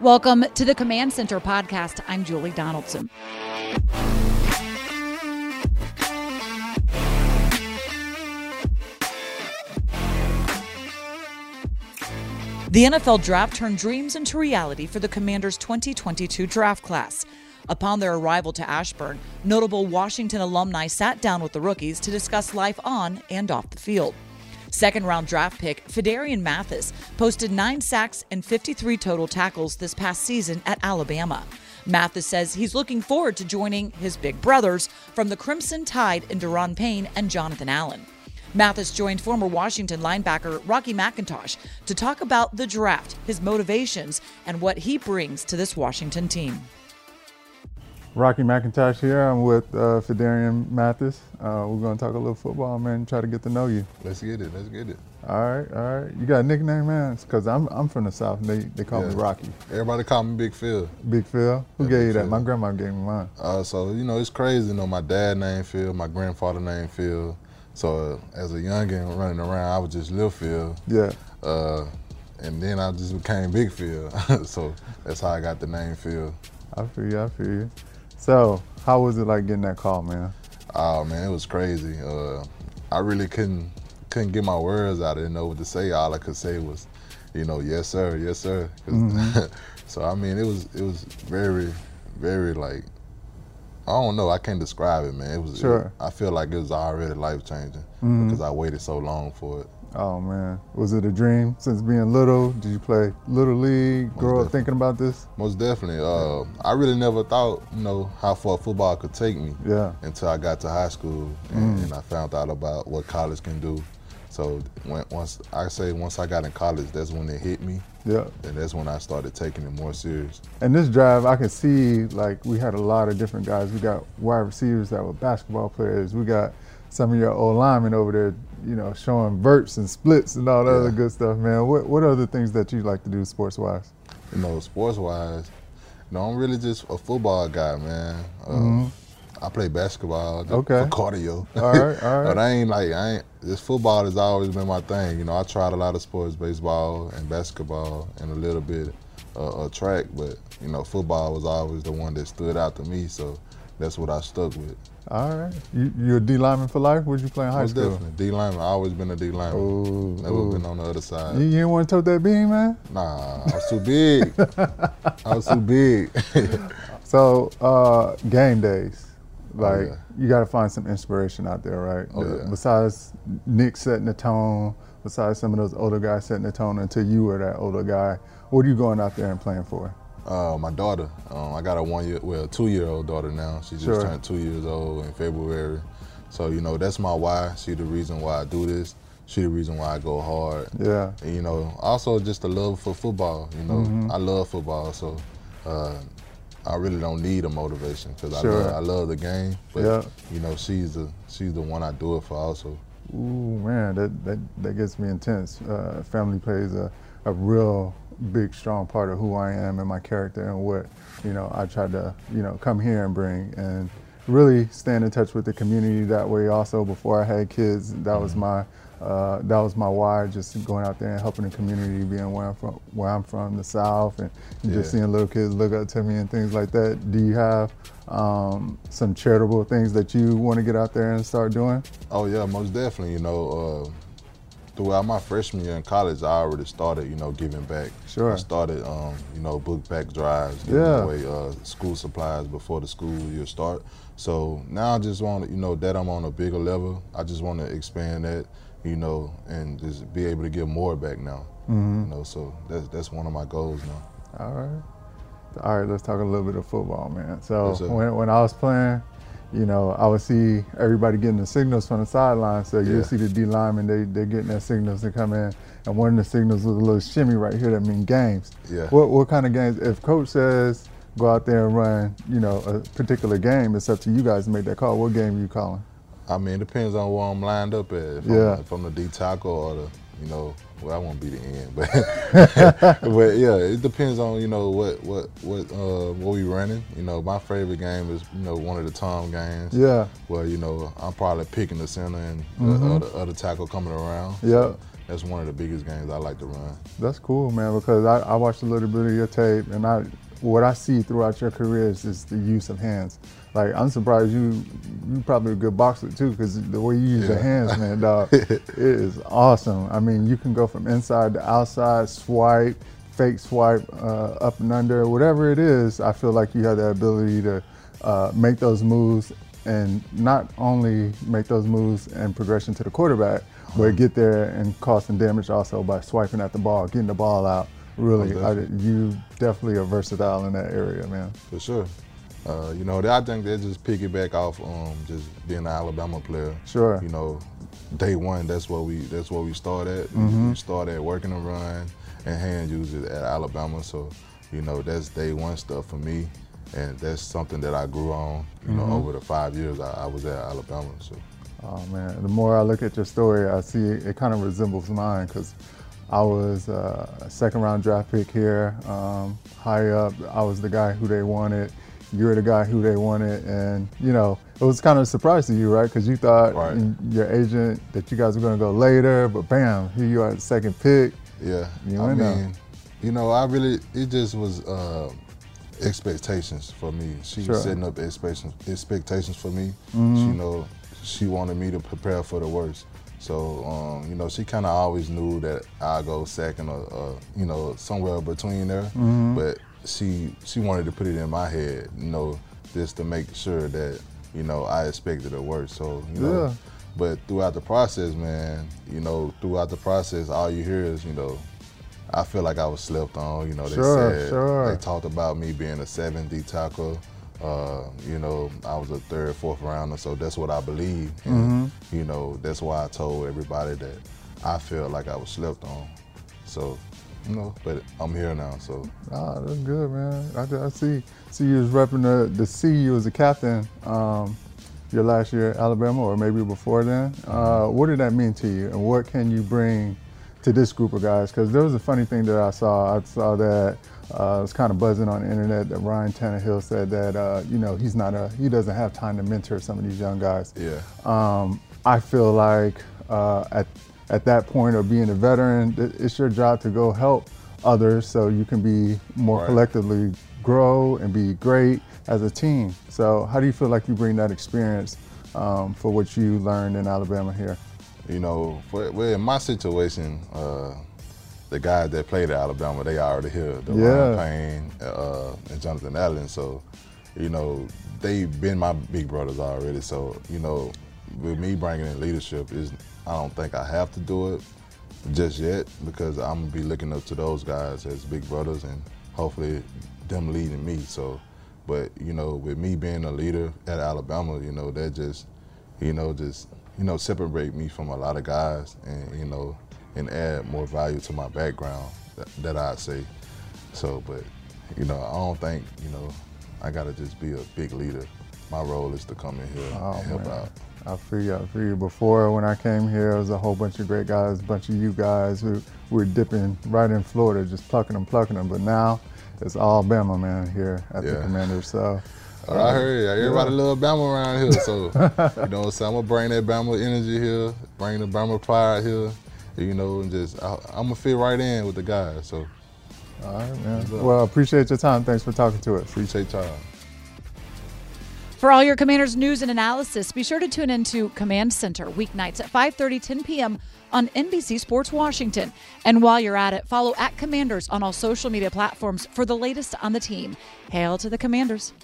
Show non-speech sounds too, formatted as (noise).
Welcome to the Command Center podcast. I'm Julie Donaldson. The NFL draft turned dreams into reality for the Commanders' 2022 draft class. Upon their arrival to Ashburn, notable Washington alumni sat down with the rookies to discuss life on and off the field. Second round draft pick Phidarian Mathis posted nine sacks and 53 total tackles this past season at Alabama. Mathis says he's looking forward to joining his big brothers from the Crimson Tide in Daron Payne and Jonathan Allen. Mathis joined former Washington linebacker Rocky McIntosh to talk about the draft, his motivations, and what he brings to this Washington team. Rocky McIntosh here. I'm with uh, Phidarian Mathis. Uh, we're going to talk a little football, man, try to get to know you. Let's get it. Let's get it. All right, all right. You got a nickname, man? Because I'm, I'm from the South, and they, they call Yeah. me Rocky. Everybody call me Big Phil. Big Phil? Who Yeah, gave Big you that? Phil. My grandma gave me mine. Uh, so you know, it's crazy. You know, my dad named Phil, my grandfather named Phil. So uh, as a youngin running around, I was just Lil Phil. Yeah. Uh, and then I just became Big Phil. (laughs) so that's how I got the name Phil. I feel you, I feel you. So, how was it like getting that call, man? Oh man, it was crazy. Uh, I really couldn't couldn't get my words out. I didn't know what to say. All I could say was, you know, yes sir, yes sir. 'Cause- mm-hmm. (laughs) so I mean, it was it was very very like I don't know. I can't describe it, man. It was. Sure. I feel like it was already life changing mm-hmm. because I waited so long for it. Oh, man. Was it a dream since being little? Did you play Little League? Grow up thinking about this? Most definitely. Uh, I really never thought, you know, how far football could take me. Yeah. until I got to high school and, and I found out about what college can do. So when, once I say once I got in college, that's when it hit me, Yeah. and that's when I started taking it more serious. And this drive, I can see like we had a lot of different guys. We got wide receivers that were basketball players. We got some of your old linemen over there, you know, showing verts and splits and all that Yeah. other good stuff, man. What what other things that you like to do sports wise? You know, sports wise, you know, I'm really just a football guy, man. Uh, I play basketball Okay. for cardio. All right, all right. (laughs) but I ain't like I ain't. This football has always been my thing. You know, I tried a lot of sports, baseball and basketball, and a little bit uh, uh, track. But you know, football was always the one that stood out to me. So that's what I stuck with. All right. You you a D lineman for life? Where'd you play in high Most school? definitely. D lineman. I always been a D lineman. Ooh, Never ooh. been on the other side. You, you didn't want to tote that beam, man? Nah, I was too big. (laughs) I was too big. (laughs) So uh, game days, like Oh, yeah. you got to find some inspiration out there, right? Oh, The- yeah. Besides Nick setting the tone, besides some of those older guys setting the tone, until you were that older guy, what are you going out there and playing for? Uh, my daughter. Um, I got a one year, well, two year old daughter now. She just Sure. turned two years old in February. So you know, that's my why. She the reason why I do this. She the reason why I go hard. Yeah, And, you know, also just the love for football. You know, Mm-hmm. I love football, so uh, I really don't need a motivation because Sure. I, love, I love the game. But Yeah. you know, she's the she's the one I do it for also. Ooh, man, that, that, that gets me intense. Uh, family plays a, a real big, strong part of who I am and my character and what, you know, I try to, you know, come here and bring and really staying in touch with the community that way also before I had kids. That was my, uh, that was my why, just going out there and helping the community, being where I'm from, where I'm from, the South, and just seeing little kids look up to me and things like that. Do you have um, some charitable things that you want to get out there and start doing? Oh yeah, most definitely. You know, uh, throughout my freshman year in college, I already started, you know, giving back. Sure. I started, um, you know, book back drives, giving Yeah. away uh, school supplies before the school year start. So now I just want, to, you know, that I'm on a bigger level. I just want to expand that, you know, and just be able to give more back now. Mm-hmm. You know, so that's that's one of my goals now. All right. All right, let's talk a little bit of football, man. So Yes, when, when I was playing, you know, I would see everybody getting the signals from the sideline. So Yeah. you'll see the D linemen, they, they're getting their signals to come in. And one of the signals was a little shimmy right here that mean games. Yeah. What, what kind of games? If coach says go out there and run, you know, a particular game, it's up to you guys to make that call. What game are you calling? I mean, it depends on where I'm lined up at. If, Yeah. I'm, if I'm the D tackle or the, you know, well, I won't be the end, but (laughs) but yeah, it depends on you know what what what uh, what we running. You know, my favorite game is you know one of the Tom games. Yeah. Well, you know I'm probably picking the center and Mhm. the other, other tackle coming around. Yeah. that's one of the biggest games I like to run. That's cool, man. Because I, I watched a little bit of your tape, and I what I see throughout your career is, is the use of hands. Like I'm surprised you you probably a good boxer too, because the way you use yeah. your hands, man, (laughs) dog, it is awesome. I mean, you can go from inside to outside, swipe, fake swipe, uh, up and under, whatever it is. I feel like you have the ability to uh, make those moves and not only make those moves and progression to the quarterback, but get there and cause some damage also by swiping at the ball, getting the ball out. Really, I, you definitely are versatile in that area, man. For sure. Uh, you know, I think they just piggyback off um, just being an Alabama player. Sure. You know, day one, that's what we that's what we start at. Mm-hmm. We start at working and run and hand users at Alabama. So, you know, that's day one stuff for me and that's something that I grew on. You know, mm-hmm. over the five years I, I, was at Alabama. So. Oh man, the more I look at your story, I see it, it kind of resembles mine because I was uh, a second round draft pick here, um, high up. I was the guy who they wanted. You're the guy who they wanted, and you know it was kind of a surprise to you, right? Because you thought right. your agent that you guys were going to go later, but bam, here you are, the second pick. Yeah, you know I mean, you know, I really it just was. Uh, expectations for me. She sure. was setting up expectations expectations for me. Mm-hmm. She, you know, she wanted me to prepare for the worst. So, um, you know, she kind of always knew that I go second or, uh, you know, somewhere between there. Mm-hmm. But she she wanted to put it in my head, you know, just to make sure that, you know, I expected the worst. So, you know, yeah. but throughout the process, man, you know, throughout the process, all you hear is, you know, I feel like I was slept on. You know, they sure, said sure. they talked about me being a 70 tackle. Uh, you know, I was a third, fourth rounder, so that's what I believe. And, mm-hmm. you know, that's why I told everybody that I felt like I was slept on. So, you know, but I'm here now, so. Ah, that's good, man. I, I see see you was repping the, the C you was a captain um, your last year at Alabama, or maybe before then. Uh, mm-hmm. what did that mean to you, and what can you bring to this group of guys because there was a funny thing that I saw. I saw that uh, was kind of buzzing on the internet that Ryan Tannehill said that uh, you know he's not a he doesn't have time to mentor some of these young guys. Yeah. Um, I feel like uh, at at that point of being a veteran, it's your job to go help others so you can be more right. collectively grow and be great as a team. So how do you feel like you bring that experience um, for what you learned in Alabama here? You know, for, well, in my situation, uh, the guys that played at Alabama, they already here. The yeah. Daron Payne uh, and Jonathan Allen. So, you know, they've been my big brothers already. So, you know, with me bringing in leadership, is I don't think I have to do it just yet because I'm gonna be looking up to those guys as big brothers and hopefully them leading me. So, but you know, with me being a leader at Alabama, you know, that just, you know, just you know, separate me from a lot of guys and, you know, and add more value to my background that, that I'd say. So, but, you know, I don't think, you know, I got to just be a big leader. My role is to come in here oh, and help man. out. I feel you. I feel you. Before, when I came here, it was a whole bunch of great guys, a bunch of you guys who were dipping right in Florida, just plucking them, plucking them. But now it's all Bama, man, here at yeah. the Commanders. So Oh, I heard everybody yeah. love Bama around here, so (laughs) you know, so I'm saying. I'm gonna bring that Bama energy here, bring the Bama pride here, you know, and just I, am gonna fit right in with the guys. So, all right, man. Well, appreciate your time. Thanks for talking to us. Appreciate y'all. For all your Commanders news and analysis, be sure to tune into Command Center weeknights at 5:30, 10 p.m. on NBC Sports Washington. And while you're at it, follow at Commanders on all social media platforms for the latest on the team. Hail to the Commanders.